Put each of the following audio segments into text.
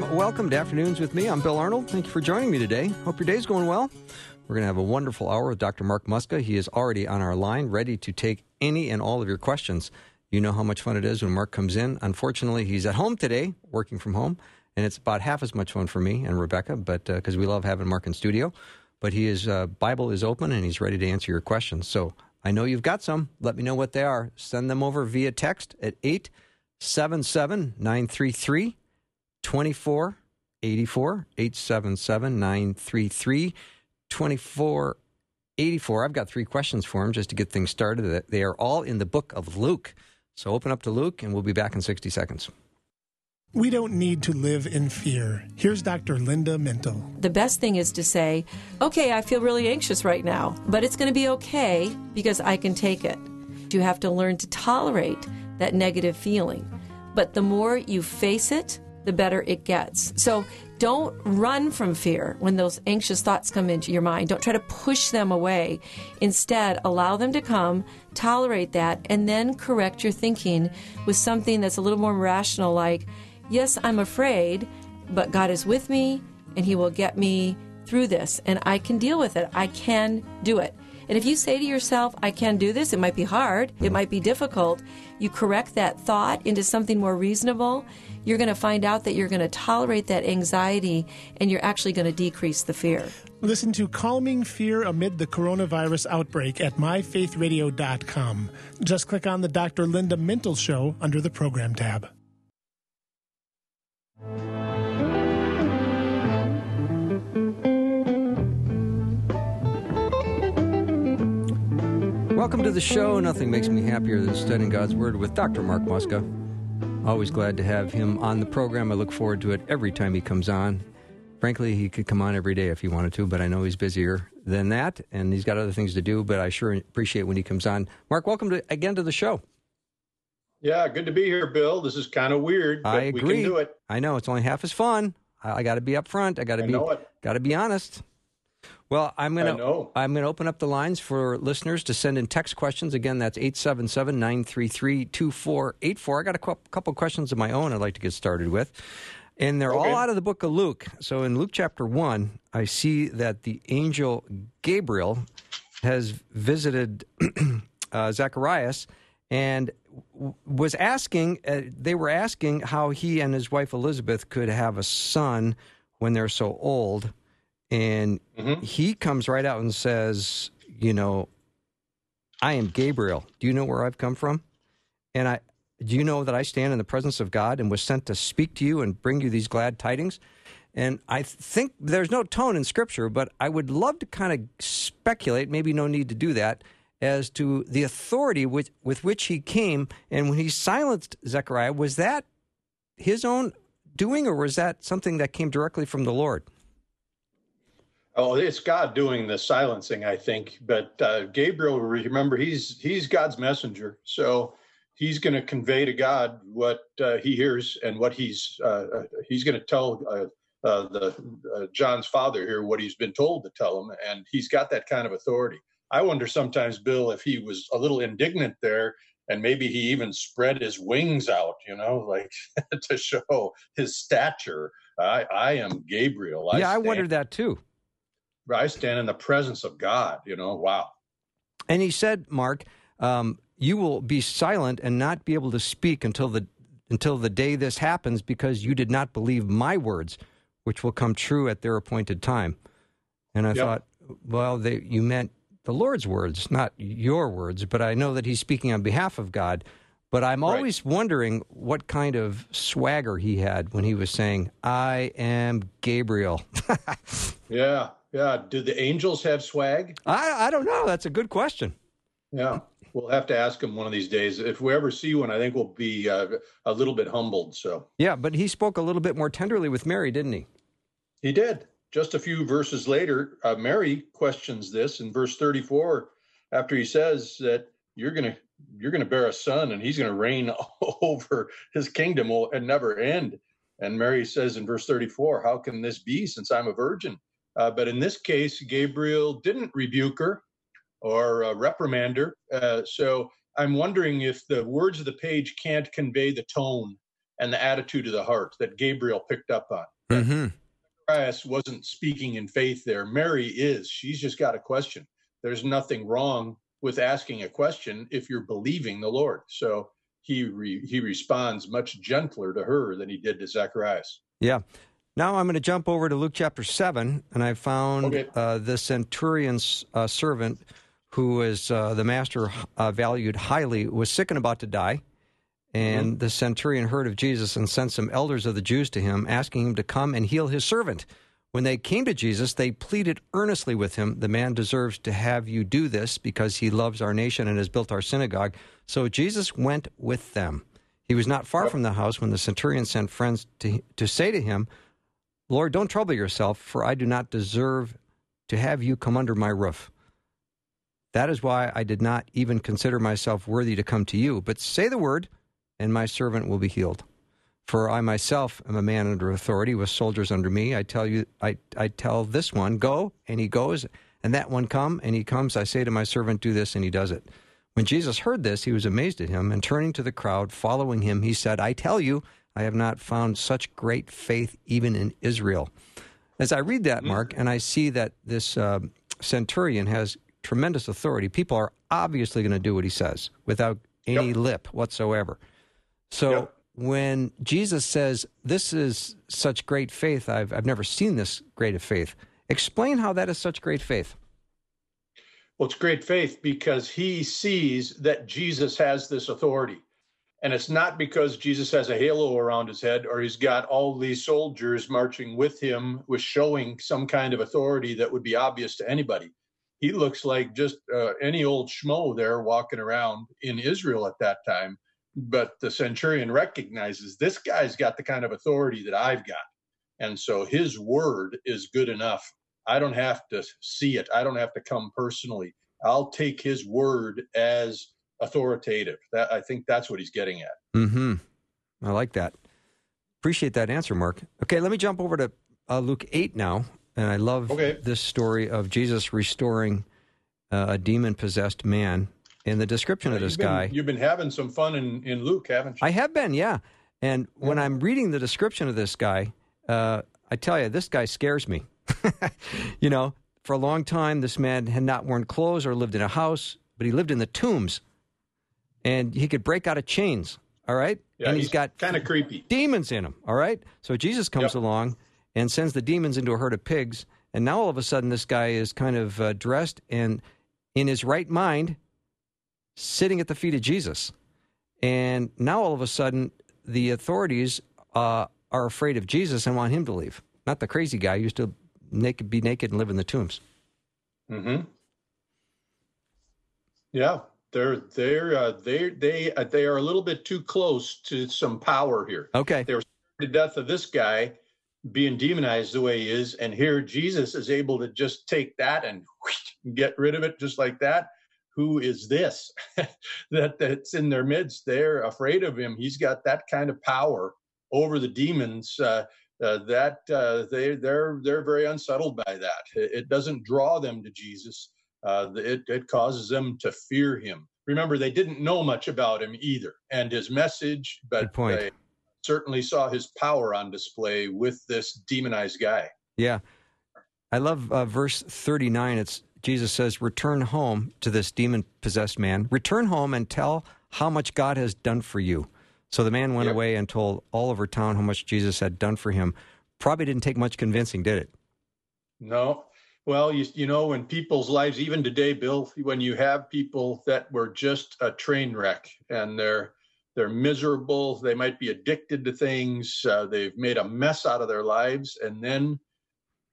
Warm welcome to Afternoons with me. I'm Bill Arnold. Thank you for joining me today. Hope your day's going well. We're going to have a wonderful hour with Dr. Mark Muska. He is already on our line, ready to take any and all of your questions. You know how much fun it is when Mark comes in. Unfortunately, he's at home today, working from home, and it's about half as much fun for me and Rebecca, but because uh, we love having Mark in studio. But he is uh, Bible is open and he's ready to answer your questions. So I know you've got some. Let me know what they are. Send them over via text at eight seven seven nine three three. 2484 877 933 2484. I've got three questions for him just to get things started. They are all in the book of Luke. So open up to Luke, and we'll be back in 60 seconds. We don't need to live in fear. Here's Dr. Linda Mintle. The best thing is to say, okay, I feel really anxious right now, but it's going to be okay because I can take it. You have to learn to tolerate that negative feeling. But the more you face it, the better it gets. So don't run from fear when those anxious thoughts come into your mind. Don't try to push them away. Instead, allow them to come, tolerate that, and then correct your thinking with something that's a little more rational, like, yes, I'm afraid, but God is with me and He will get me through this, and I can deal with it. I can do it. And if you say to yourself, I can do this, it might be hard, it might be difficult, you correct that thought into something more reasonable, you're going to find out that you're going to tolerate that anxiety and you're actually going to decrease the fear. Listen to Calming Fear Amid the Coronavirus Outbreak at myfaithradio.com. Just click on the Dr. Linda Mintle Show under the program tab. Welcome to the show. Nothing makes me happier than studying God's Word with Dr. Mark Muska. Always glad to have him on the program. I look forward to it every time he comes on. Frankly, he could come on every day if he wanted to, but I know he's busier than that, and he's got other things to do. But I sure appreciate when he comes on. Mark, welcome to, again to the show. Yeah, good to be here, Bill. This is kind of weird, but I agree. we can do it. I know it's only half as fun. I, I got to be up front. I got to be got to be honest. Well, I'm going to I'm going to open up the lines for listeners to send in text questions. Again, that's 877-933-2484. I got a couple questions of my own I'd like to get started with. And they're okay. all out of the book of Luke. So in Luke chapter 1, I see that the angel Gabriel has visited uh, Zacharias and was asking, uh, they were asking how he and his wife Elizabeth could have a son when they're so old. And mm-hmm. he comes right out and says, you know, I am Gabriel. Do you know where I've come from? And I do you know that I stand in the presence of God and was sent to speak to you and bring you these glad tidings? And I think there's no tone in Scripture, but I would love to kind of speculate, maybe no need to do that, as to the authority with, with which he came. And when he silenced Zechariah, was that his own doing, or was that something that came directly from the Lord? Oh, it's God doing the silencing, I think. But uh, Gabriel, remember, he's he's God's messenger, so he's going to convey to God what uh, he hears and what he's uh, uh he's going to tell uh, uh, the John's father here what he's been told to tell him, and he's got that kind of authority. I wonder sometimes, Bill, if he was a little indignant there, and maybe he even spread his wings out, you know, like to show his stature. I, I am Gabriel. I yeah, I wondered that too. I stand in the presence of God. You know, wow. And he said, Mark, um, you will be silent and not be able to speak until the until the day this happens, because you did not believe my words, which will come true at their appointed time. And I yep. thought, well, they, you meant the Lord's words, not your words. But I know that he's speaking on behalf of God. But I'm always right. wondering what kind of swagger he had when he was saying, I am Gabriel. yeah. Yeah. Do the angels have swag? I, I don't know. That's a good question. Yeah. we'll have to ask him one of these days. If we ever see one, I think we'll be uh, a little bit humbled. So yeah, but he spoke a little bit more tenderly with Mary, didn't he? He did. Just a few verses later, uh, Mary questions this in verse 34 after he says that you're going to you're going to bear a son and he's going to reign over his kingdom will and never end. And Mary says in verse 34, How can this be since I'm a virgin? Uh, but in this case, Gabriel didn't rebuke her or uh, reprimand her. Uh, so I'm wondering if the words of the page can't convey the tone and the attitude of the heart that Gabriel picked up on. Mm-hmm. Wasn't speaking in faith there. Mary is. She's just got a question. There's nothing wrong with asking a question if you're believing the Lord. So he re, he responds much gentler to her than he did to Zacharias. Yeah. Now I'm going to jump over to Luke chapter 7, and I found Okay. uh, the centurion's uh, servant, who is uh, the master uh, valued highly, was sick and about to die. And the centurion heard of Jesus and sent some elders of the Jews to him, asking him to come and heal his servant. When they came to Jesus, they pleaded earnestly with him, The man deserves to have you do this because he loves our nation and has built our synagogue. So Jesus went with them. He was not far from the house when the centurion sent friends to, to say to him, Lord, don't trouble yourself, for I do not deserve to have you come under my roof. That is why I did not even consider myself worthy to come to you. But say the word, and my servant will be healed. For I myself am a man under authority with soldiers under me. I tell you, I, I tell this one, go, and he goes, and that one come, and he comes. I say to my servant, do this, and he does it. When Jesus heard this, he was amazed at him, and turning to the crowd, following him, he said, I tell you, I have not found such great faith even in Israel. As I read that, Mark, and I see that this uh, centurion has tremendous authority, people are obviously going to do what he says without any Yep. lip whatsoever. So Yep. when Jesus says, This is such great faith, I've, I've never seen this great of faith, explain how that is such great faith. Well, it's great faith because he sees that Jesus has this authority. And it's not because Jesus has a halo around his head or he's got all these soldiers marching with him with showing some kind of authority that would be obvious to anybody. He looks like just uh, any old schmo there walking around in Israel at that time. But the centurion recognizes this guy's got the kind of authority that I've got. And so his word is good enough I don't have to see it. I don't have to come personally. I'll take his word as authoritative. That I think that's what he's getting at. Mm-hmm. I like that. Appreciate that answer, Mark. Okay, let me jump over to uh, Luke 8 now. And I love Okay. this story of Jesus restoring uh, a demon possessed man. And the description of this you've been, guy. You've been having some fun in, in Luke, haven't you? I have been, yeah. And when I'm reading the description of this guy, uh, I tell you, this guy scares me. you know, for a long time, this man had not worn clothes or lived in a house, but he lived in the tombs. And he could break out of chains, all right? yeah, and he's got kind of creepy. demons in him, all right? So Jesus comes Yep. along and sends the demons into a herd of pigs. And now all of a sudden, this guy is kind of uh, dressed and in his right mind, sitting at the feet of Jesus. And now all of a sudden, the authorities uh, are afraid of Jesus and want him to leave. Not the crazy guy who used to naked, be naked and live in the tombs. Mm hmm Yeah, they're they're uh, they they uh, they are a little bit too close to some power here. Okay. They were to death of this guy being demonized the way he is, and here Jesus is able to just take that and whoosh, get rid of it just like that. Who is this that that's in their midst? They're afraid of him. He's got that kind of power over the demons. Uh, uh, that uh, they they're they're very unsettled by that. It, it doesn't draw them to Jesus. Uh, it it causes them to fear him. Remember, they didn't know much about him either, and his message, but they certainly saw his power on display with this demonized guy. Yeah. I love uh, verse 39. It's Jesus says, Return home to this demon possessed man. Return home and tell how much God has done for you. So the man went Yep. away and told all over town how much Jesus had done for him. Probably didn't take much convincing, did it? No. Well, you, you know, in people's lives, even today, Bill, when you have people that were just a train wreck and they're they're miserable, they might be addicted to things, uh, they've made a mess out of their lives, and then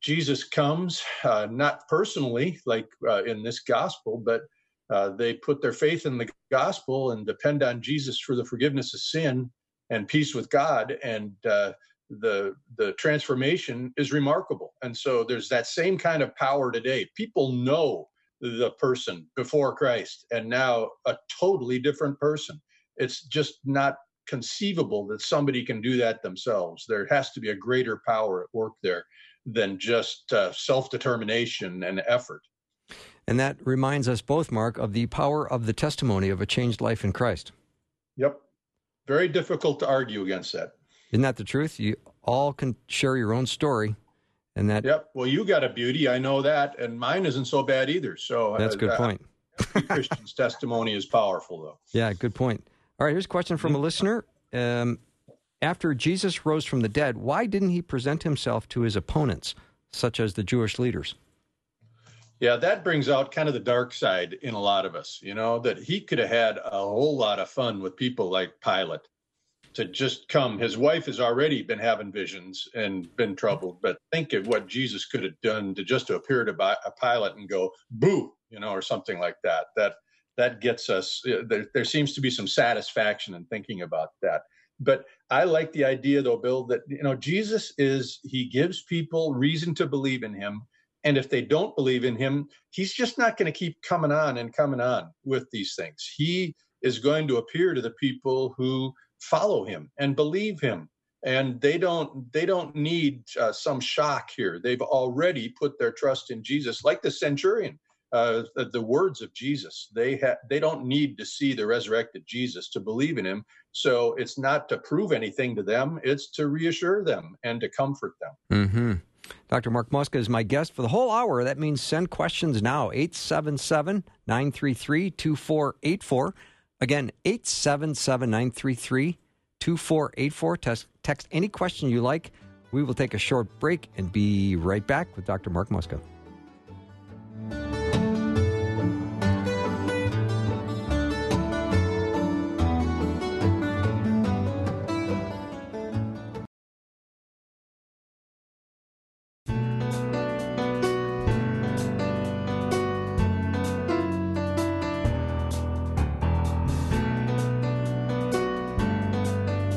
Jesus comes, uh, not personally, like uh, in this gospel, but uh, they put their faith in the gospel and depend on Jesus for the forgiveness of sin and peace with God, and uh, the the transformation is remarkable. And so there's that same kind of power today. People know the person before Christ, and now a totally different person. It's just not conceivable that somebody can do that themselves. There has to be a greater power at work there than just uh, self determination and effort. And that reminds us both, Mark, of the power of the testimony of a changed life in Christ. Yep. Very difficult to argue against that. Isn't that the truth? You all can share your own story. And that. Yep. Well, you got a beauty. I know that. And mine isn't so bad either. So that's a good uh, point. Christian's testimony is powerful, though. Yeah, good point. All right, here's a question from a mm-hmm. listener. Um, after Jesus rose from the dead, why didn't he present himself to his opponents, such as the Jewish leaders? Yeah, that brings out kind of the dark side in a lot of us, you know, that he could have had a whole lot of fun with people like Pilate to just come. His wife has already been having visions and been troubled, but think of what Jesus could have done to just to appear to a Pilate and go, boo, you know, or something like that. That that gets us, there, there seems to be some satisfaction in thinking about that. But I like the idea, though, Bill, that, you know, Jesus is, he gives people reason to believe in him and if they don't believe in him, he's just not going to keep coming on and coming on with these things. He is going to appear to the people who follow him and believe him and they don't they don't need uh, some shock here they've already put their trust in jesus like the centurion uh, the, the, words of jesus they have they don't need to see the resurrected jesus to believe in him so it's not to prove anything to them it's to reassure them and to comfort them mm-hmm. Dr. Mark Muska is my guest for the whole hour. That means send questions now, 877 933 2484. Again, 877 933 2484. Text any question you like. We will take a short break and be right back with Dr. Mark Muska.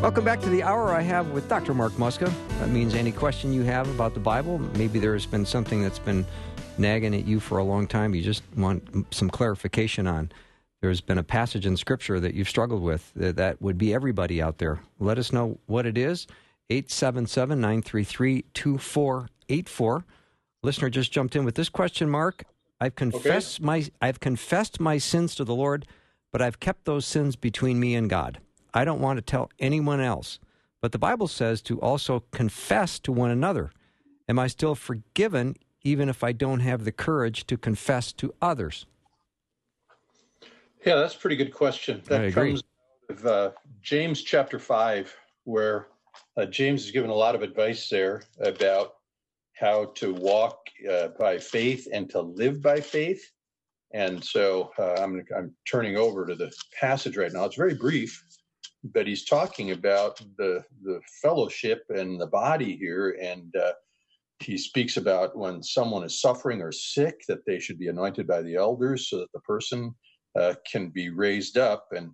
Welcome back to the hour I have with Dr. Mark Muska. That means any question you have about the Bible, maybe there's been something that's been nagging at you for a long time, you just want some clarification on. There's been a passage in Scripture that you've struggled with that, that would be everybody out there. Let us know what it is. 877 933 2484. Listener just jumped in with this question, Mark. I've confessed okay. my I've confessed my sins to the Lord, but I've kept those sins between me and God. I don't want to tell anyone else. But the Bible says to also confess to one another. Am I still forgiven even if I don't have the courage to confess to others? Yeah, that's a pretty good question. That comes out of uh, James chapter 5, where uh, James is given a lot of advice there about how to walk uh, by faith and to live by faith. And so uh, I'm, I'm turning over to the passage right now. It's very brief, but he's talking about the the fellowship and the body here, and uh, he speaks about when someone is suffering or sick that they should be anointed by the elders so that the person uh, can be raised up. And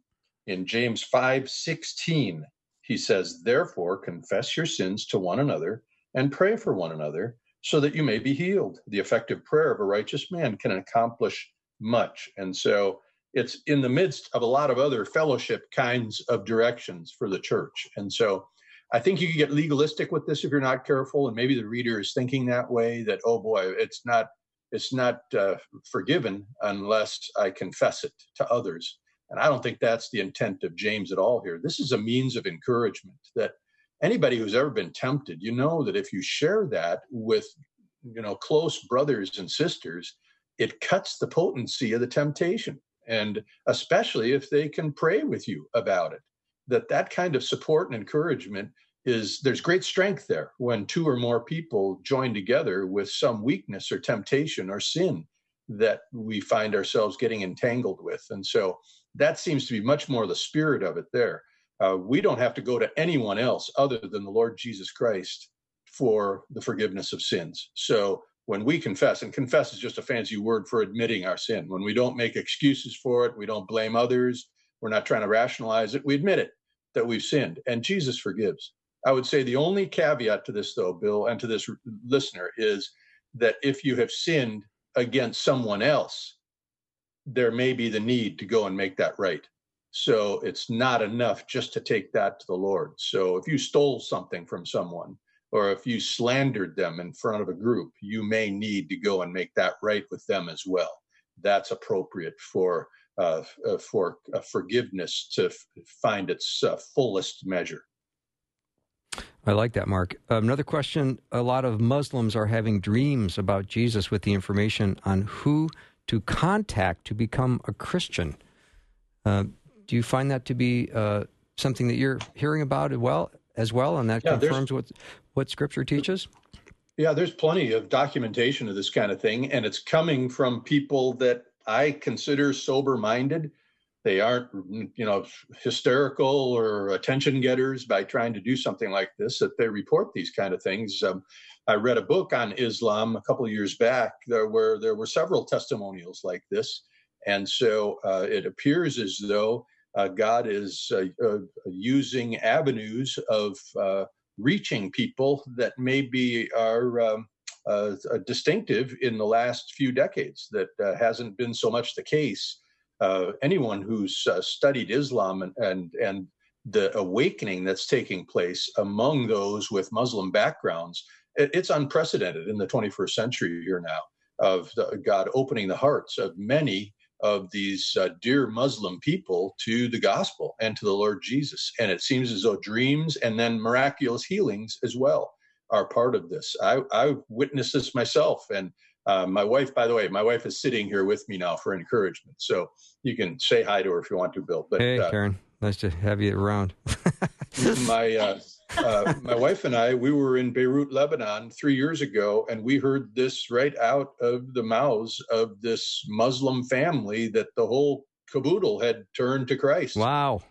in James five sixteen, he says, "Therefore, confess your sins to one another and pray for one another." So that you may be healed. The effective prayer of a righteous man can accomplish much. And so it's in the midst of a lot of other fellowship kinds of directions for the church. And so I think you can get legalistic with this if you're not careful, and maybe the reader is thinking that way that oh boy, it's not it's not uh, forgiven unless I confess it to others. And I don't think that's the intent of James at all here. This is a means of encouragement that anybody who's ever been tempted, you know that if you share that with you know close brothers and sisters, it cuts the potency of the temptation and especially if they can pray with you about it. That that kind of support and encouragement is there's great strength there when two or more people join together with some weakness or temptation or sin that we find ourselves getting entangled with. And so that seems to be much more the spirit of it there. Uh, we don't have to go to anyone else other than the lord jesus christ for the forgiveness of sins. So when we confess, and confess is just a fancy word for admitting our sin, when we don't make excuses for it, we don't blame others, we're not trying to rationalize it, we admit it that we've sinned, and Jesus forgives. I would say the only caveat to this, though, Bill, and to this listener, is that if you have sinned against someone else, there may be the need to go and make that right. So it's not enough just to take that to the Lord. So if you stole something from someone, or if you slandered them in front of a group, you may need to go and make that right with them as well. That's appropriate for uh, uh, for uh, forgiveness to f- find its uh, fullest measure. I like that, Mark. Another question a lot of Muslims are having dreams about Jesus with the information on who to contact to become a Christian. Uh, do you find that to be uh, something that you're hearing about as well, as well, and that yeah, confirms what what Scripture teaches? Yeah, there's plenty of documentation of this kind of thing, and it's coming from people that I consider sober minded. They aren't, you know, hysterical or attention getters by trying to do something like this. That they report these kind of things. Um, I read a book on Islam a couple years back there where there were several testimonials like this, and so uh, it appears as though uh, God is uh, uh, using avenues of uh, reaching people that maybe are um, uh, distinctive in the last few decades. That hasn't been so much the case. anyone who's studied Islam and, and and the awakening that's taking place among those with Muslim backgrounds, it, it's unprecedented in the 21st century here now of the, God opening the hearts of many of these uh, dear Muslim people to the gospel and to the Lord Jesus. And it seems as though dreams and then miraculous healings as well are part of this. I, I witnessed this myself. And uh, my wife, by the way, my wife is sitting here with me now for encouragement. So you can say hi to her if you want to, Bill. But, hey, uh, Karen. Nice to have you around. my uh, my wife and I, we were in Beirut, Lebanon, three years ago, and we heard this right out of the mouths of this Muslim family that the whole caboodle had turned to Christ. Wow!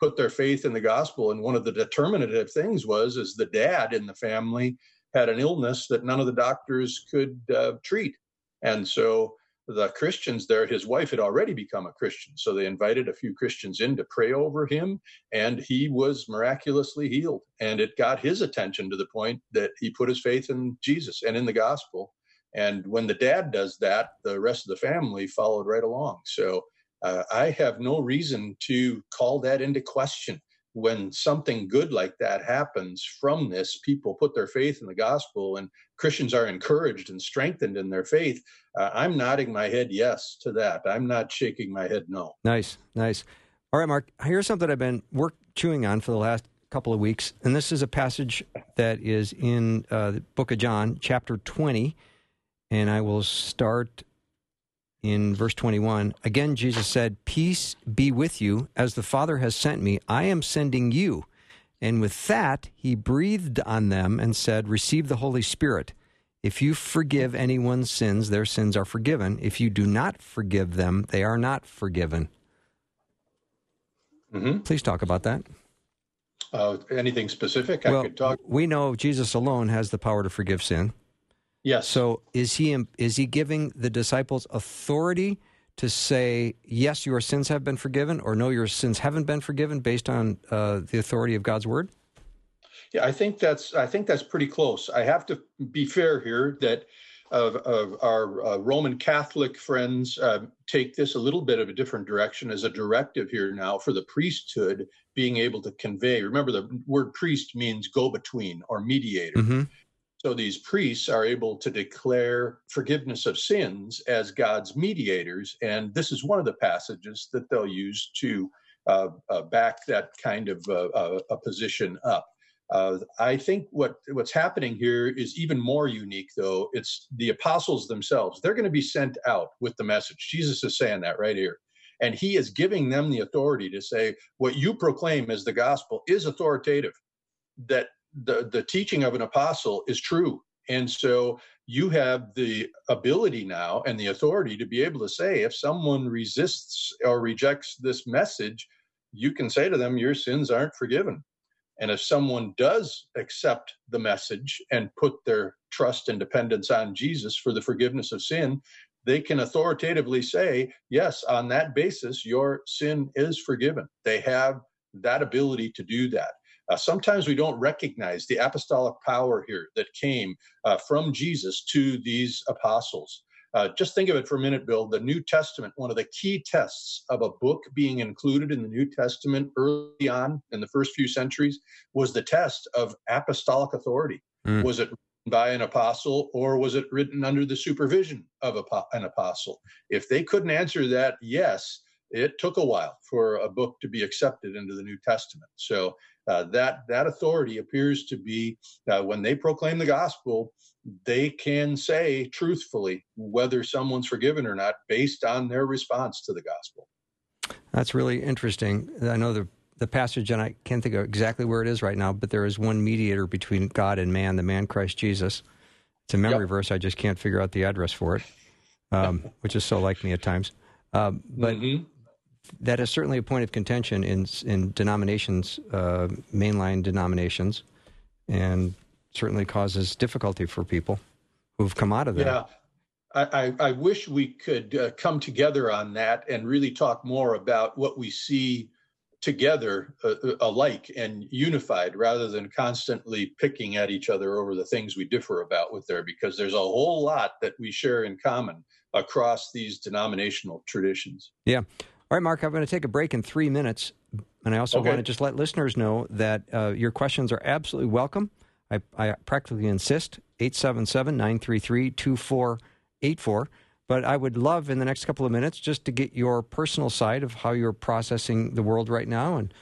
Put their faith in the gospel, and one of the determinative things was, is the dad in the family had an illness that none of the doctors could uh, treat, and so the Christians there, his wife had already become a Christian. So they invited a few Christians in to pray over him, and he was miraculously healed. And it got his attention to the point that he put his faith in Jesus and in the gospel. And when the dad does that, the rest of the family followed right along. So uh, I have no reason to call that into question when something good like that happens from this, people put their faith in the gospel and Christians are encouraged and strengthened in their faith. Uh, I'm nodding my head yes to that. I'm not shaking my head no. Nice, nice. All right, Mark, here's something I've been work chewing on for the last couple of weeks. And this is a passage that is in uh, the book of John, chapter 20. And I will start in verse 21. Again, Jesus said, Peace be with you. As the Father has sent me, I am sending you. And with that, he breathed on them and said, Receive the Holy Spirit. If you forgive anyone's sins, their sins are forgiven. If you do not forgive them, they are not forgiven. Mm-hmm. Please talk about that. Uh, anything specific? Well, I could talk. We know Jesus alone has the power to forgive sin. Yes. So is he is he giving the disciples authority to say yes, your sins have been forgiven, or no, your sins haven't been forgiven, based on uh, the authority of God's word? Yeah, I think that's I think that's pretty close. I have to be fair here that of, of our uh, Roman Catholic friends uh, take this a little bit of a different direction as a directive here now for the priesthood being able to convey. Remember, the word priest means go between or mediator. Mm-hmm. So these priests are able to declare forgiveness of sins as God's mediators. And this is one of the passages that they'll use to uh, uh, back that kind of uh, uh a position up. Uh, I think what what's happening here is even more unique, though. It's the apostles themselves. They're going to be sent out with the message. Jesus is saying that right here. And he is giving them the authority to say, what you proclaim as the gospel is authoritative. That the, the teaching of an apostle is true. And so you have the ability now and the authority to be able to say, if someone resists or rejects this message, you can say to them, Your sins aren't forgiven. And if someone does accept the message and put their trust and dependence on Jesus for the forgiveness of sin, they can authoritatively say, yes, on that basis, your sin is forgiven. They have that ability to do that. Uh, sometimes we don't recognize the apostolic power here that came uh, from Jesus to these apostles. Uh, just think of it for a minute, Bill. The New Testament, one of the key tests of a book being included in the New Testament early on in the first few centuries was the test of apostolic authority. Mm. Was it written by an apostle or was it written under the supervision of a, an apostle? If they couldn't answer that yes, it took a while for a book to be accepted into the New Testament. So uh, that that authority appears to be uh, when they proclaim the gospel, they can say truthfully whether someone's forgiven or not based on their response to the gospel. That's really interesting. I know the the passage, and I can't think of exactly where it is right now, but there is one mediator between God and man, the man Christ Jesus. It's a memory yep. verse. I just can't figure out the address for it, um, which is so like me at times. Um, but mm-hmm. That is certainly a point of contention in in denominations, uh, mainline denominations, and certainly causes difficulty for people who've come out of that. Yeah. I, I, wish we could uh, come together on that and really talk more about what we see together uh, uh, alike and unified rather than constantly picking at each other over the things we differ about with there because there's a whole lot that we share in common across these denominational traditions. Yeah. All right, Mark, I'm going to take a break in three minutes. And I also okay. want to just let listeners know that uh, your questions are absolutely welcome. I, I practically insist 877 933 2484. But I would love in the next couple of minutes just to get your personal side of how you're processing the world right now. And,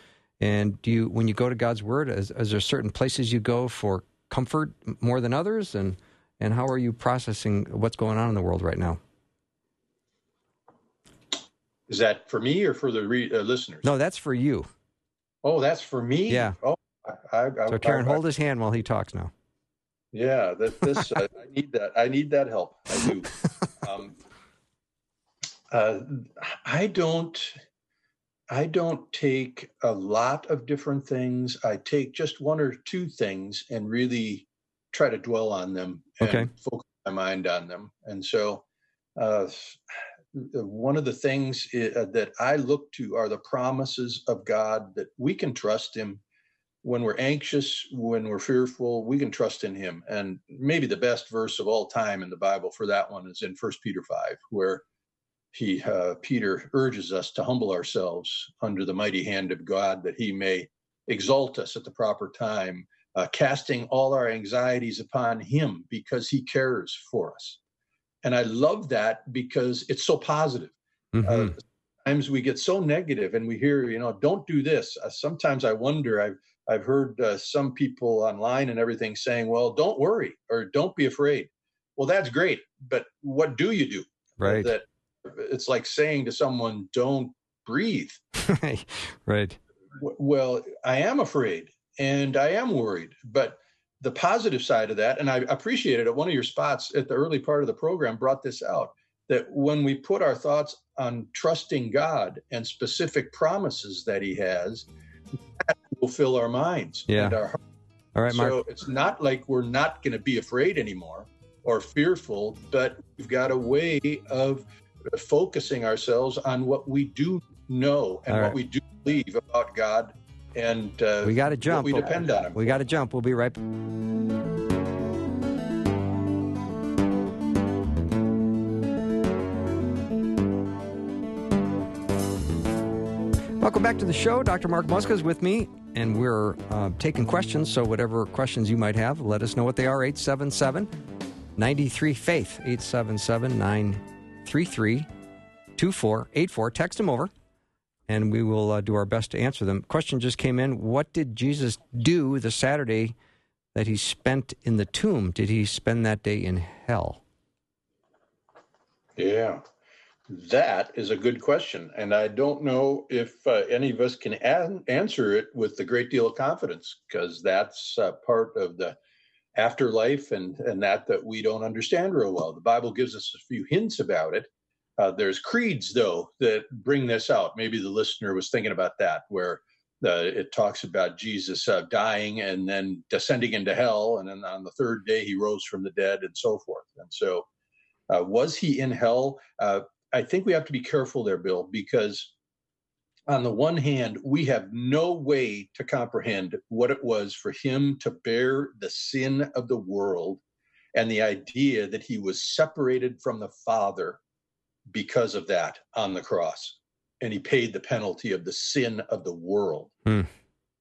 and do you, when you go to God's Word, is, is there certain places you go for comfort more than others? And, and how are you processing what's going on in the world right now? Is that for me or for the re- uh, listeners? No, that's for you. Oh, that's for me. Yeah. Oh, I, I, so Karen, hold his hand while he talks now. Yeah, that, this I, I need that. I need that help. I do. um, uh, I don't. I don't take a lot of different things. I take just one or two things and really try to dwell on them and okay. focus my mind on them. And so, uh, one of the things uh, that I look to are the promises of God that we can trust Him when we're anxious, when we're fearful, we can trust in him. And maybe the best verse of all time in the Bible for that one is in First Peter 5, where he uh, Peter urges us to humble ourselves under the mighty hand of God that he may exalt us at the proper time, uh, casting all our anxieties upon him because he cares for us. And I love that because it's so positive. Mm-hmm. Uh, sometimes we get so negative and we hear, you know, don't do this. Uh, sometimes I wonder, I've I've heard uh, some people online and everything saying, well, don't worry or don't be afraid. Well, that's great. But what do you do? Right. That it's like saying to someone, don't breathe. right. Well, I am afraid and I am worried. But the positive side of that, and I appreciated it, at one of your spots at the early part of the program brought this out that when we put our thoughts on trusting God and specific promises that He has, that will fill our minds yeah. and our hearts. All right, Mark. So it's not like we're not going to be afraid anymore or fearful, but we've got a way of focusing ourselves on what we do know and what we do believe about God and uh, we got to jump. We depend on Him. We got to jump. We'll be right. Welcome back to the show. Dr. Mark Muska is with me, and we're uh, taking questions. So, whatever questions you might have, let us know what they are. 877 93 Faith, 877 933 2484. Text them over, and we will uh, do our best to answer them. Question just came in What did Jesus do the Saturday that he spent in the tomb? Did he spend that day in hell? Yeah. That is a good question. And I don't know if uh, any of us can an- answer it with a great deal of confidence because that's uh, part of the afterlife and, and that that we don't understand real well. The Bible gives us a few hints about it. Uh, there's creeds, though, that bring this out. Maybe the listener was thinking about that, where uh, it talks about Jesus uh, dying and then descending into hell, and then on the third day he rose from the dead, and so forth. And so, uh, was he in hell? Uh, I think we have to be careful there, Bill, because on the one hand, we have no way to comprehend what it was for him to bear the sin of the world and the idea that he was separated from the Father because of that on the cross. And he paid the penalty of the sin of the world. Hmm.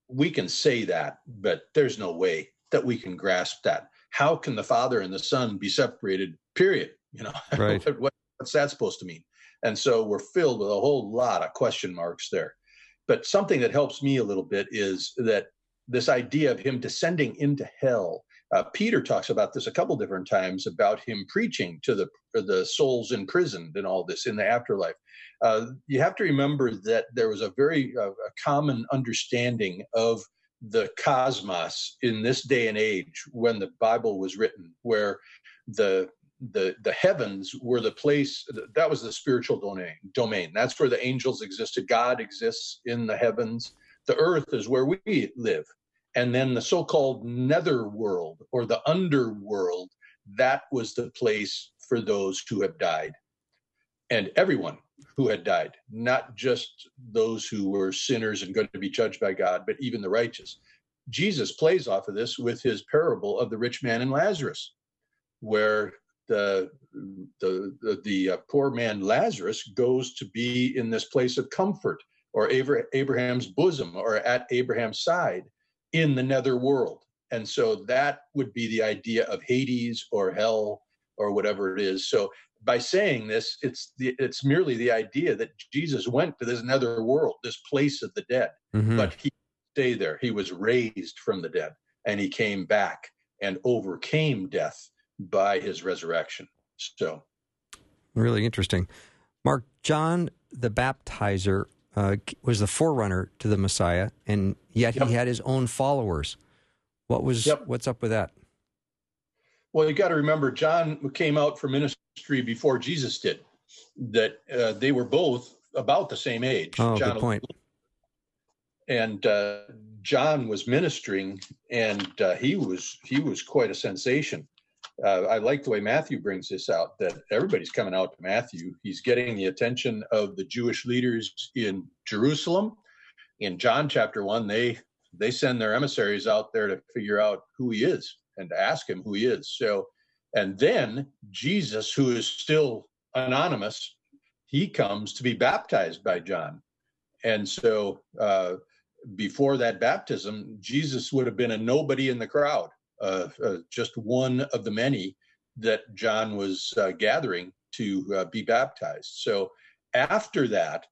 We can say that, but there's no way that we can grasp that. How can the Father and the Son be separated? Period. You know, right. what, what's that supposed to mean? And so we're filled with a whole lot of question marks there. But something that helps me a little bit is that this idea of him descending into hell. Uh, Peter talks about this a couple different times about him preaching to the the souls imprisoned and all this in the afterlife. Uh, you have to remember that there was a very uh, a common understanding of the cosmos in this day and age when the Bible was written, where the the the heavens were the place that was the spiritual domain domain. That's where the angels existed. God exists in the heavens. The earth is where we live and then the so-called nether world or the underworld that was the place for those who have died. And everyone who had died not just those who were sinners and going to be judged by god but even the righteous. Jesus plays off of this with his parable of the rich man and lazarus where the the the, the uh, poor man Lazarus goes to be in this place of comfort, or Abraham's bosom, or at Abraham's side in the nether world. And so that would be the idea of Hades or hell or whatever it is. So by saying this, it's the, it's merely the idea that Jesus went to this nether world, this place of the dead, mm-hmm. but he stayed there. He was raised from the dead, and he came back and overcame death by his resurrection. So, really interesting. Mark, John the Baptizer uh, was the forerunner to the Messiah, and yet yep. he had his own followers. What was yep. what's up with that? Well, you got to remember, John came out for ministry before Jesus did. That uh, they were both about the same age. Oh, John good point. And uh, John was ministering, and uh, he was he was quite a sensation uh, I like the way Matthew brings this out that everybody's coming out to Matthew. He's getting the attention of the Jewish leaders in Jerusalem. In John chapter one, they they send their emissaries out there to figure out who he is and to ask him who he is. So, and then Jesus, who is still anonymous, he comes to be baptized by John. And so, uh, before that baptism, Jesus would have been a nobody in the crowd just one of the many that John was uh, gathering to uh, be baptized. So after that,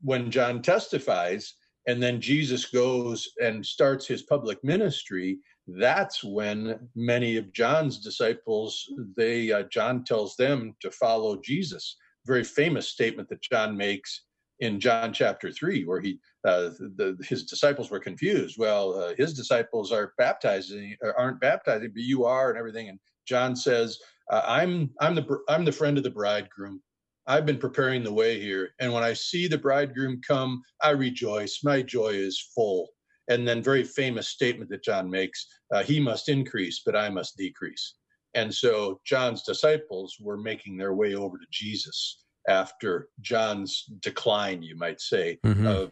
when John testifies, and then Jesus goes and starts his public ministry, that's when many of John's disciples, they uh, John tells them to follow Jesus. Very famous statement that John makes in John chapter three, where he uh, the, his disciples were confused. Well, uh, his disciples are baptizing, uh, aren't baptizing, but you are, and everything. And John says, uh, "I'm I'm the I'm the friend of the bridegroom. I've been preparing the way here, and when I see the bridegroom come, I rejoice. My joy is full." And then, very famous statement that John makes: uh, "He must increase, but I must decrease." And so, John's disciples were making their way over to Jesus after John's decline, you might say. Mm-hmm. Uh,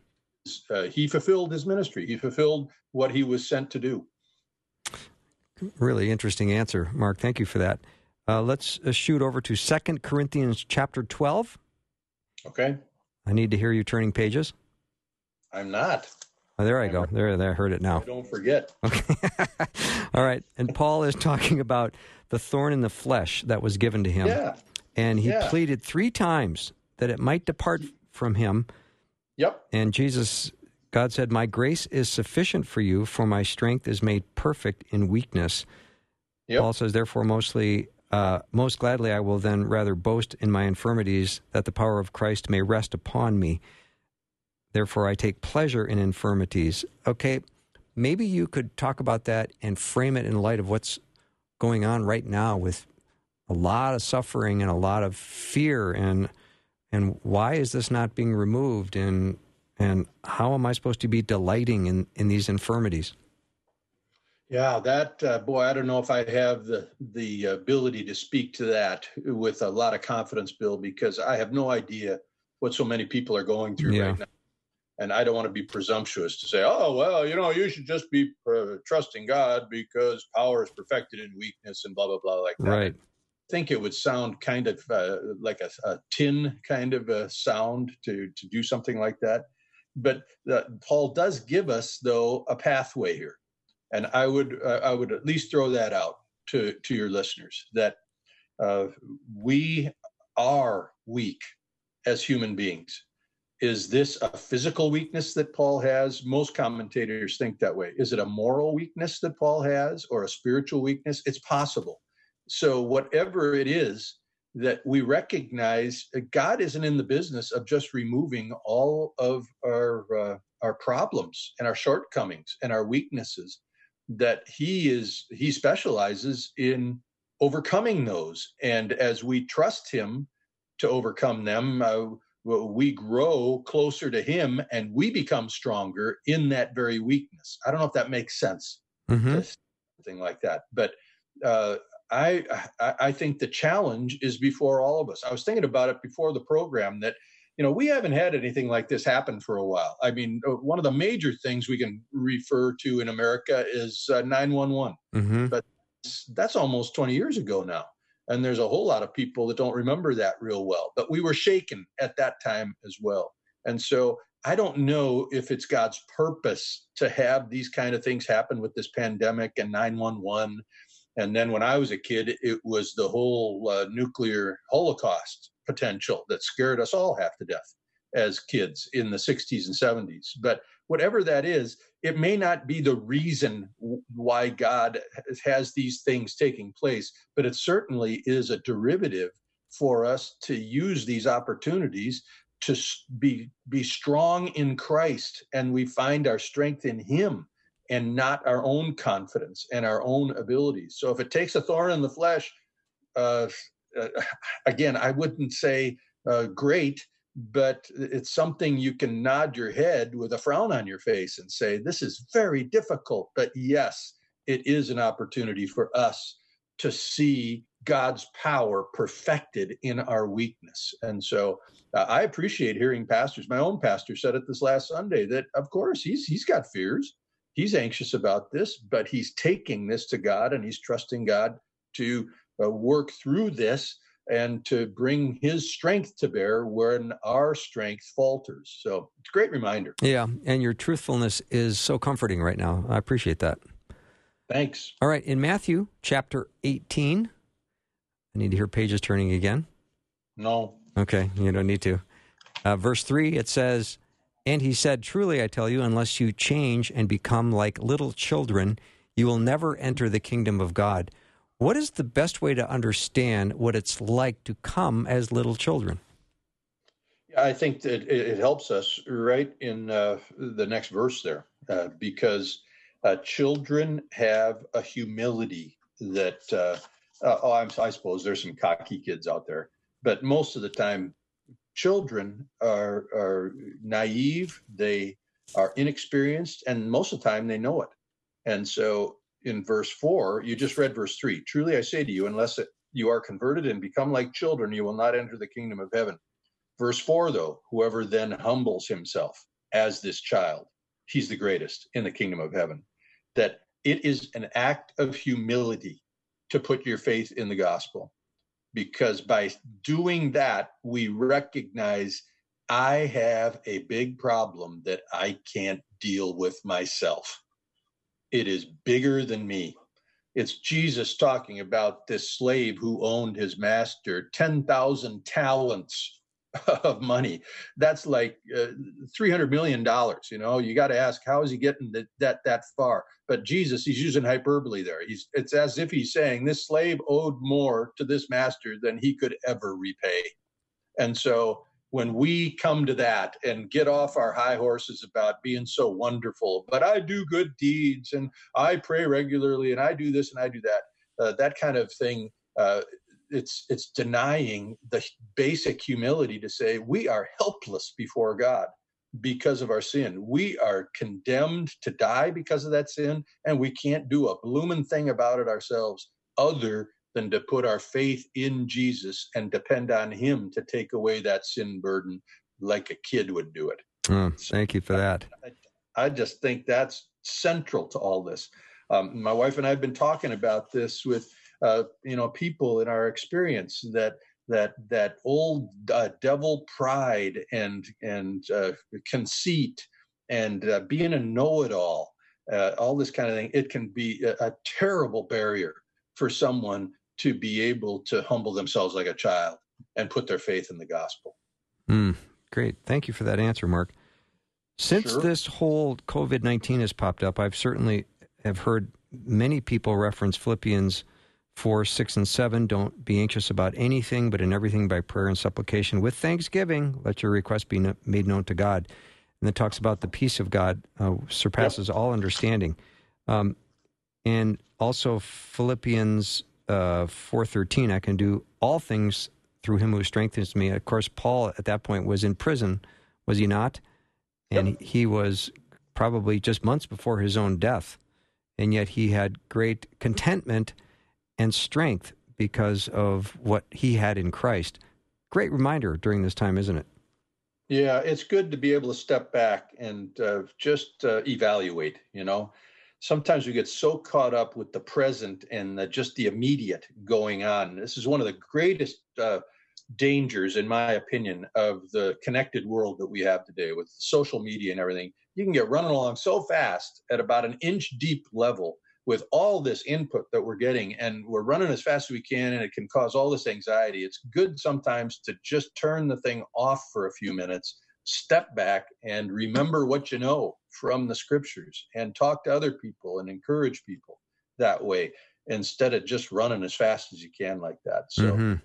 uh, he fulfilled his ministry. He fulfilled what he was sent to do. Really interesting answer, Mark. Thank you for that. Uh, let's uh, shoot over to Second Corinthians chapter 12. Okay. I need to hear you turning pages. I'm not. Oh, there I go. There, there. I heard it now. Don't forget. Okay. All right. And Paul is talking about the thorn in the flesh that was given to him. Yeah. And he yeah. pleaded three times that it might depart from him. Yep. And Jesus, God said, My grace is sufficient for you, for my strength is made perfect in weakness. Yep. Paul says, Therefore, mostly, uh, most gladly I will then rather boast in my infirmities, that the power of Christ may rest upon me. Therefore, I take pleasure in infirmities. Okay, maybe you could talk about that and frame it in light of what's going on right now with a lot of suffering and a lot of fear and and why is this not being removed and And how am I supposed to be delighting in, in these infirmities? Yeah, that uh, boy, I don't know if I have the the ability to speak to that with a lot of confidence, Bill, because I have no idea what so many people are going through yeah. right now, and I don't want to be presumptuous to say, oh well, you know, you should just be uh, trusting God because power is perfected in weakness and blah blah blah like that. Right. Think it would sound kind of uh, like a, a, tin kind of a sound to to do something like that, but uh, Paul does give us though a pathway here and I would uh, I would at least throw that out to to your listeners that uh, we are weak as human beings. Is this a physical weakness that Paul has? Most commentators think that way. Is it a moral weakness that Paul has or a spiritual weakness? It's possible. So, whatever it is that we recognize, God isn't in the business of just removing all of our, uh, our problems and our shortcomings and our weaknesses that he is he specializes in overcoming those. And as we trust him to overcome them uh, we grow closer to him and we become stronger in that very weakness. I don't know if that makes sense. Mm-hmm. something like that. But uh, I, I i think the challenge is before all of us i was thinking about it before the program that you know, we haven't had anything like this happen for a while. I mean, uh, one of the major things we can refer to in America is uh, 911. Mm-hmm. But that's almost 20 years ago now. And there's a whole lot of people that don't remember that real well. But we were shaken at that time as well. And so I don't know if it's God's purpose to have these kind of things happen with this pandemic and 911. And then when I was a kid, it was the whole uh, nuclear holocaust potential that scared us all half to death as kids in the 60s and 70s. But whatever that is, it may not be the reason why God has these things taking place, but it certainly is a derivative for us to use these opportunities to be be strong in Christ and we find our strength in him and not our own confidence and our own abilities. So if it takes a thorn in the flesh, uh, uh, again, I wouldn't say uh, great, but it's something you can nod your head with a frown on your face and say, this is very difficult. But yes, it is an opportunity for us to see God's power perfected in our weakness. And so uh, I appreciate hearing pastors. My own pastor said it this last Sunday that, of course, he's he's got fears. He's anxious about this, but he's taking this to God and he's trusting God to uh, work through this and to bring his strength to bear when our strength falters. So it's a great reminder. Yeah, and your truthfulness is so comforting right now. I appreciate that. Thanks. All right, in Matthew chapter 18, I need to hear pages turning again. No. Okay, you don't need to. Uh, verse 3, it says, And he said, Truly I tell you, unless you change and become like little children, you will never enter the kingdom of God. What is the best way to understand what it's like to come as little children? I think that it, helps us right in uh, the next verse there, uh, because uh, children have a humility that, uh, uh, oh, I'm, I suppose there's some cocky kids out there, but most of the time, children are, are naive, they are inexperienced, and most of the time they know it. And so in verse 4, you just read verse 3. Truly I say to you, unless it, you are converted and become like children, you will not enter the kingdom of heaven. Verse 4, though, whoever then humbles himself as this child, he's the greatest in the kingdom of heaven. That it is an act of humility to put your faith in the gospel. Because by doing that, we recognize I have a big problem that I can't deal with myself. It is bigger than me. It's Jesus talking about this slave who owned his master 10,000 talents of money. That's like uh, 300 million dollars, you know. You got to ask how is he getting that, that that far? But Jesus, he's using hyperbole there. He's it's as if he's saying this slave owed more to this master than he could ever repay. And so when we come to that and get off our high horses about being so wonderful, but I do good deeds and I pray regularly and I do this and I do that, uh, that kind of thing, uh, it's it's denying the basic humility to say we are helpless before God. because of our sin. We are condemned to die because of that sin, and we can't do a blooming thing about it ourselves other than to put our faith in Jesus and depend on Him to take away that sin burden like a kid would do it. Oh, thank you for that. I, I, just think that's central to all this. Um, my wife and I have been talking about this with uh, you know people in our experience that that that old uh, devil pride and and uh, conceit and uh, being a know-it-all, uh, all this kind of thing. It can be a, a terrible barrier for someone to be able to humble themselves like a child and put their faith in the gospel. Mm, great. Thank you for that answer, Mark. Since Sure. this whole COVID 19 has popped up, I've certainly have heard many people reference Philippians 4, 6, and 7. Don't be anxious about anything, but in everything by prayer and supplication with thanksgiving, let your request be kno- made known to God. And it talks about the peace of God uh, surpasses all understanding. Um, and also Philippians uh, 4.13, I can do all things through him who strengthens me. Of course, Paul at that point was in prison, was he not? And Yep. he was probably just months before his own death. And yet he had great contentment and strength because of what he had in Christ. Great reminder during this time, isn't it? Yeah, it's good to be able to step back and uh, just uh, evaluate. You know, sometimes we get so caught up with the present and the, just the immediate going on. This is one of the greatest uh, dangers, in my opinion, of the connected world that we have today with social media and everything. You can get running along so fast at about an inch deep level with all this input that we're getting, and we're running as fast as we can, and it can cause all this anxiety. It's good sometimes to just turn the thing off for a few minutes, step back, and remember what you know from the scriptures, and talk to other people and encourage people that way instead of just running as fast as you can like that. So. Mhm.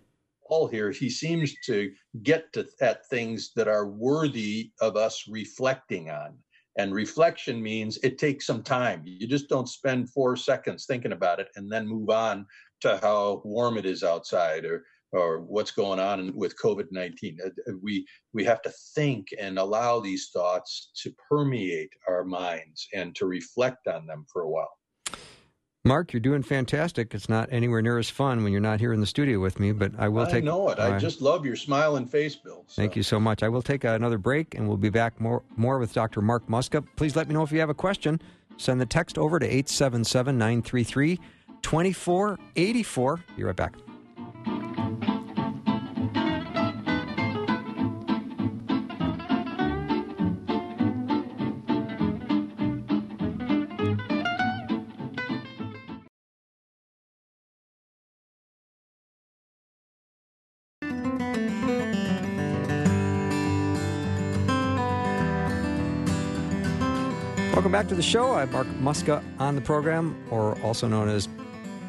Paul here, he seems to get to at things that are worthy of us reflecting on. And reflection means it takes some time. You just don't spend four seconds thinking about it and then move on to how warm it is outside or or what's going on with COVID nineteen. Uh, uh, we we have to think and allow these thoughts to permeate our minds and to reflect on them for a while. Mark, you're doing fantastic. It's not anywhere near as fun when you're not here in the studio with me, but I will I take. I know it. I uh, just love your smiling face, Bill. So. Thank you so much. I will take another break and we'll be back more, more with Dr. Mark Muska. Please let me know if you have a question. Send the text over to 877 933 2484. Be right back. Back to the show. I'm Mark Muska on the program, or also known as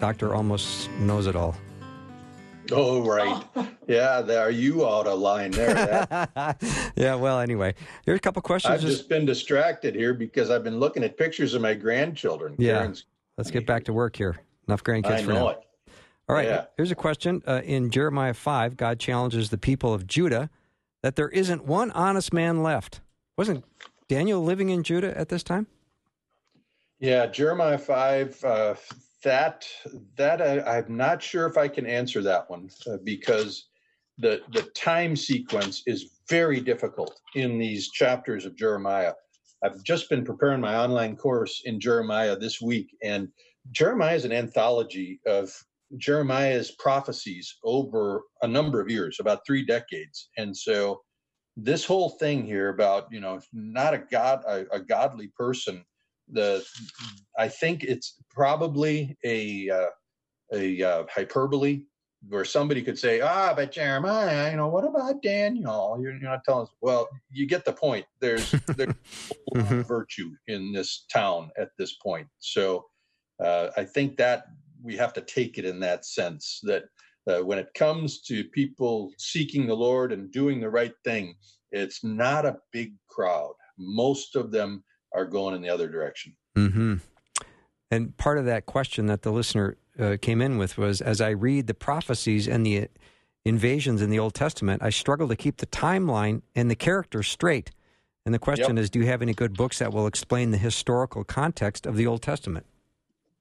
Dr. Almost Knows It All. Oh, right. Yeah, there are you out of line there. That- yeah, well, anyway, here's a couple questions. I've just been distracted here because I've been looking at pictures of my grandchildren. Yeah. Karen's- Let's get back to work here. Enough grandkids I for know now. it. All right, Yeah. here's a question. Uh, in Jeremiah 5, God challenges the people of Judah that there isn't one honest man left. Wasn't Daniel living in Judah at this time? Yeah, Jeremiah five. Uh, that that I, I'm not sure if I can answer that one uh, because the the time sequence is very difficult in these chapters of Jeremiah. I've just been preparing my online course in Jeremiah this week, and Jeremiah is an anthology of Jeremiah's prophecies over a number of years, about three decades, and so this whole thing here about you know not a god a, a godly person the i think it's probably a uh, a uh, hyperbole where somebody could say ah but jeremiah you know what about daniel? You're, you're not telling us. Well you get the point. There's there's lot virtue in this town at this point. So uh, i think that we have to take it in that sense that uh, when it comes to people seeking the Lord and doing the right thing, it's not a big crowd. Most of them are going in the other direction. Mm-hmm. And part of that question that the listener uh, came in with was as I read the prophecies and the invasions in the Old Testament, I struggle to keep the timeline and the characters straight. And the question Yep. is do you have any good books that will explain the historical context of the Old Testament?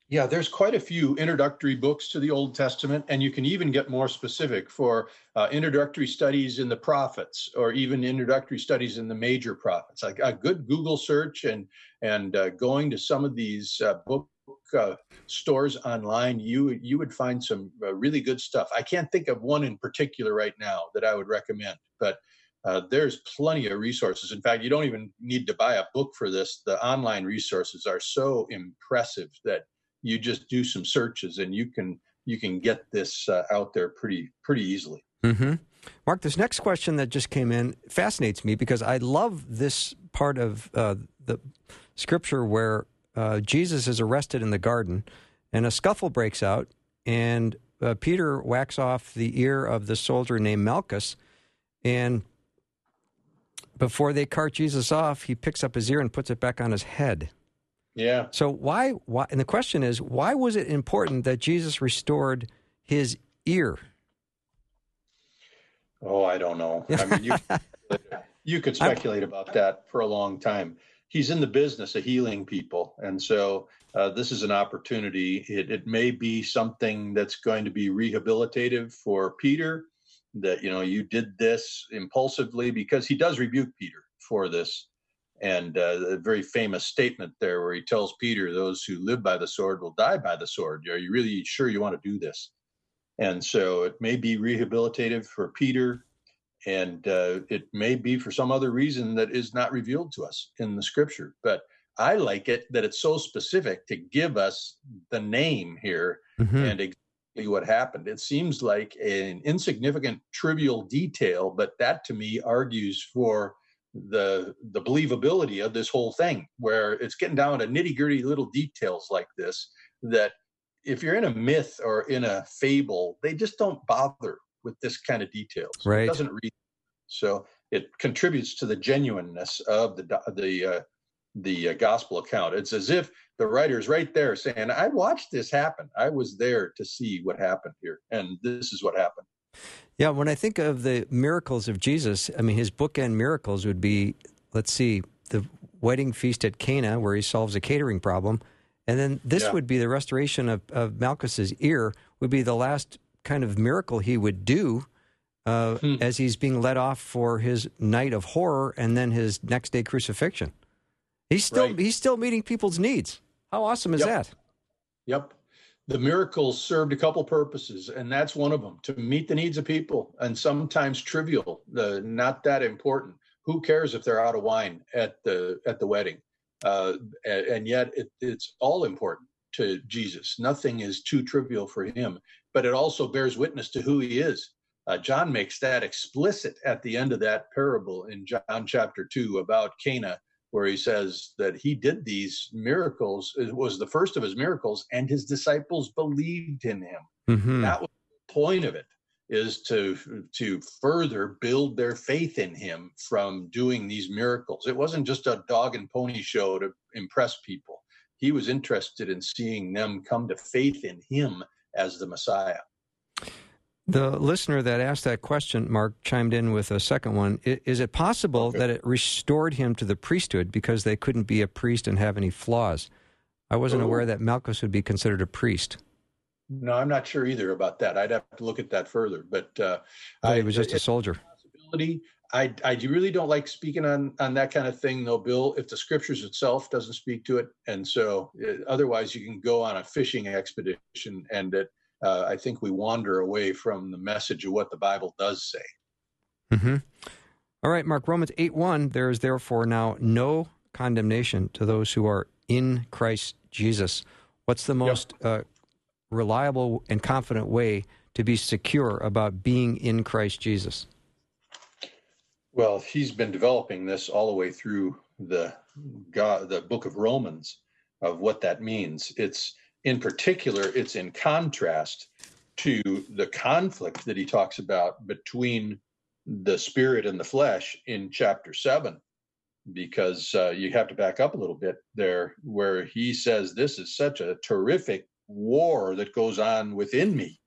Yeah, there's quite a few introductory books to the Old Testament, and you can even get more specific for uh, introductory studies in the prophets, or even introductory studies in the major prophets. Like a good Google search and and uh, going to some of these uh, book uh, stores online, you you would find some uh, really good stuff. I can't think of one in particular right now that I would recommend, but uh, there's plenty of resources. In fact, you don't even need to buy a book for this. The online resources are so impressive that you just do some searches and you can you can get this uh, out there pretty pretty easily. Mm-hmm. Mark, this next question that just came in fascinates me because I love this part of uh, the scripture where uh, Jesus is arrested in the garden and a scuffle breaks out, and uh, Peter whacks off the ear of the soldier named Malchus. And before they cart Jesus off, he picks up his ear and puts it back on his head. Yeah. So why why and the question is why was it important that Jesus restored his ear? Oh, I don't know. I mean, you you could speculate about that for a long time. He's in the business of healing people, and so uh, this is an opportunity. It, it may be something that's going to be rehabilitative for Peter. That you know you did this impulsively because he does rebuke Peter for this, and uh, a very famous statement there where he tells Peter, "Those who live by the sword will die by the sword." Are you really sure you want to do this? And so it may be rehabilitative for Peter, and uh, it may be for some other reason that is not revealed to us in the scripture. But I like it that it's so specific to give us the name here Mm-hmm. and exactly what happened. It seems like an insignificant, trivial detail, but that to me argues for the the believability of this whole thing, where it's getting down to nitty gritty little details like this that if you're in a myth or in a fable, they just don't bother with this kind of details. Right. It doesn't read. So it contributes to the genuineness of the the uh, the uh, gospel account. It's as if the writer's right there saying, "I watched this happen. I was there to see what happened here, and this is what happened." Yeah, when I think of the miracles of Jesus, I mean, his bookend miracles would be, let's see, the wedding feast at Cana, where he solves a catering problem. And then this Yeah. would be the restoration of, of Malchus's ear, would be the last kind of miracle he would do uh, Hmm. as he's being led off for his night of horror and then his next day crucifixion. He's still Right. he's still meeting people's needs. How awesome is Yep. that? Yep. The miracles served a couple purposes, and that's one of them to meet the needs of people, and sometimes trivial, the not that important. Who cares if they're out of wine at the at the wedding? Uh, and, and yet, it, it's all important to Jesus. Nothing is too trivial for him, but it also bears witness to who he is. Uh, John makes that explicit at the end of that parable in John chapter two about Cana, where he says that he did these miracles. It was the first of his miracles, and his disciples believed in him. Mm-hmm. That was the point of it, is to to further build their faith in him from doing these miracles. It wasn't just a dog and pony show to impress people. He was interested in seeing them come to faith in him as the Messiah. The listener that asked that question, Mark, chimed in with a second one. Is it possible Okay. that it restored him to the priesthood because they couldn't be a priest and have any flaws? I wasn't Oh. aware that Malchus would be considered a priest. No, I'm not sure either about that. I'd have to look at that further. But uh, I he was just a soldier. possibility. I I really don't like speaking on on that kind of thing, though, Bill. If the scriptures itself doesn't speak to it, and so uh, otherwise you can go on a fishing expedition, and it, uh, I think we wander away from the message of what the Bible does say. hmm All right, Mark, Romans 8 1, there is therefore now no condemnation to those who are in Christ Jesus. What's the most uh, reliable and confident way to be secure about being in Christ Jesus? Well, he's been developing this all the way through the God, the book of Romans of what that means. It's in particular, it's in contrast to the conflict that he talks about between the spirit and the flesh in chapter seven, because uh, you have to back up a little bit there, where he says this is such a terrific war that goes on within me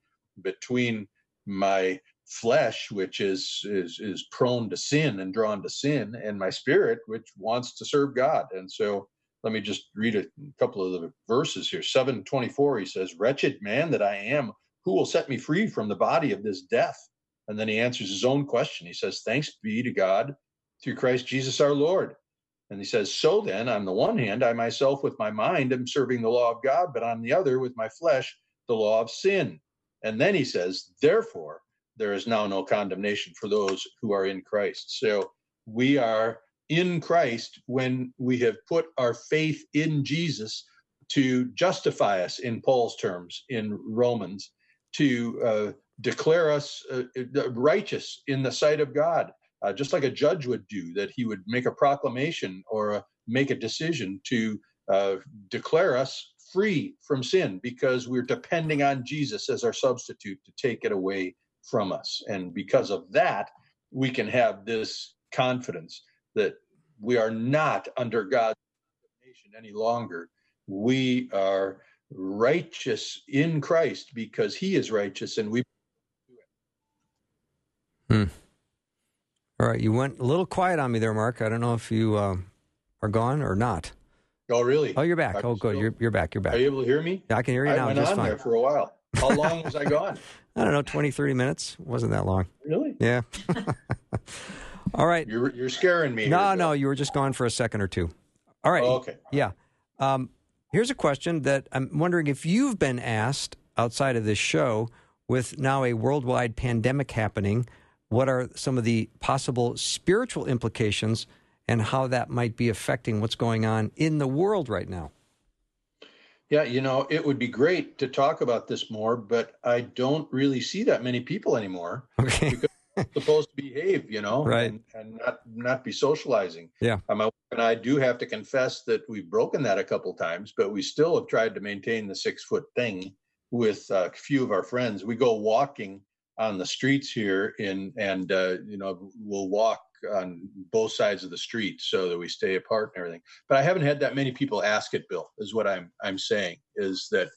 between my flesh, which is is is prone to sin and drawn to sin, and my spirit, which wants to serve God. And so, let me just read a couple of the verses here. Seven twenty four. He says, "Wretched man that I am, who will set me free from the body of this death?" And then he answers his own question. He says, "Thanks be to God through Christ Jesus our Lord." And he says, So then, on the one hand, I myself with my mind am serving the law of God, but on the other, with my flesh, the law of sin. And then he says, Therefore, there is now no condemnation for those who are in Christ. So we are in Christ when we have put our faith in Jesus to justify us, in Paul's terms, in Romans, to uh, declare us uh, righteous in the sight of God uh, just like a judge would do, that he would make a proclamation or make a decision to uh, declare us free from sin because we're depending on Jesus as our substitute to take it away from us. And because of that, we can have this confidence that we are not under God's condemnation any longer. We are righteous in Christ because he is righteous and we Hmm. All right, you went a little quiet on me there, Mark. I don't know if you uh, are gone or not. Oh, really? Oh, you're back. oh, good. You're, you're back. You're back. Are you able to hear me? Yeah, I can hear you I now. went just on fine. there for a while. How long was I gone? I don't know, 20, 30 minutes. wasn't that long. Really? Yeah. All right. You're you're scaring me. No, no, you were just gone for a second or two. All right. Oh, okay. Yeah. Um, here's a question that I'm wondering if you've been asked outside of this show with now a worldwide pandemic happening. What are some of the possible spiritual implications and how that might be affecting what's going on in the world right now? Yeah, you know, it would be great to talk about this more, but I don't really see that many people anymore. Okay. Because supposed to behave, you know, Right. and, and not not be socializing. Yeah. Uh, my wife and I do have to confess that we've broken that a couple times, but we still have tried to maintain the six foot thing with uh, a few of our friends. We go walking on the streets here, in and uh, you know, we'll walk on both sides of the street so that we stay apart and everything. But I haven't had that many people ask it, Bill. Is what I'm I'm saying is that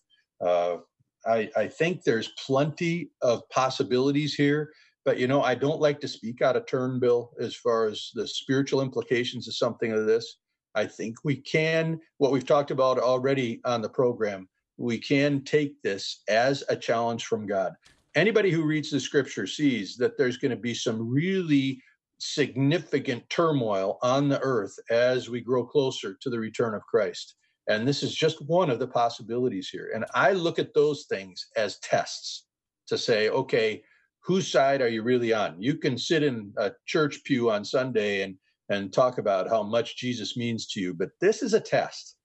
uh, I I think there's plenty of possibilities here. But you know, I don't like to speak out of turn, Bill, as far as the spiritual implications of something of this. I think we can, what we've talked about already on the program, we can take this as a challenge from God. Anybody who reads the scripture sees that there's going to be some really significant turmoil on the earth as we grow closer to the return of Christ. And this is just one of the possibilities here. And I look at those things as tests to say, okay, whose side are you really on? You can sit in a church pew on Sunday and and talk about how much Jesus means to you, but this is a test.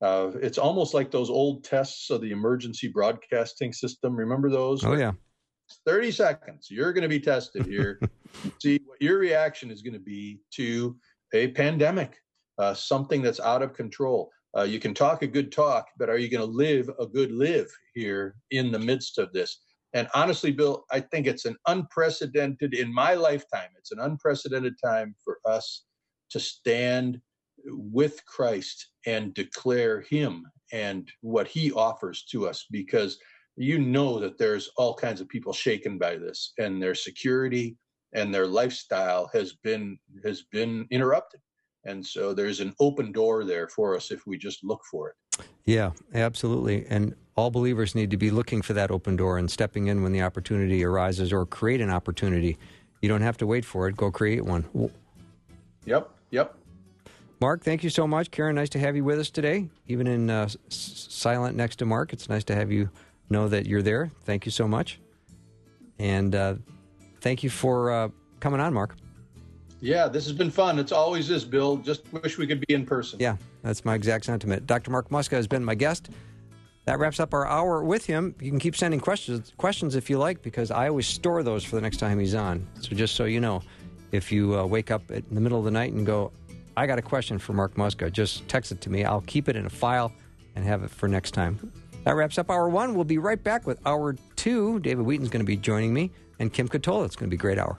Uh, it's almost like those old tests of the emergency broadcasting system. Remember those? Oh, yeah. 30 seconds. You're going to be tested here. See what your reaction is going to be to a pandemic, uh, something that's out of control. Uh, you can talk a good talk, but are you going to live a good live here in the midst of this? And honestly, Bill, I think it's an unprecedented, in my lifetime, it's an unprecedented time for us to stand with Christ and declare Him and what He offers to us because you know that there's all kinds of people shaken by this and their security and their lifestyle has been has been interrupted and so there's an open door there for us if we just look for it Yeah, absolutely. And all believers need to be looking for that open door and stepping in when the opportunity arises or create an opportunity. You don't have to wait for it, go create one. Yep yep Mark, thank you so much. Karen, nice to have you with us today, even in uh, silent next to Mark. It's nice to have you know that you're there. Thank you so much. And uh, thank you for uh, coming on, Mark. yeah this has been fun it's always is bill just wish we could be in person Yeah, that's my exact sentiment. Dr. Mark Muska has been my guest. That wraps up our hour with him. You can keep sending questions questions if you like, because I always store those for the next time he's on. So just so you know, if you uh, wake up in the middle of the night and go, "I got a question for Mark Muska," just text it to me. I'll keep it in a file and have it for next time. That wraps up hour one. We'll be right back with hour two. David Wheaton's going to be joining me, and Kim Katola. It's going to be a great hour.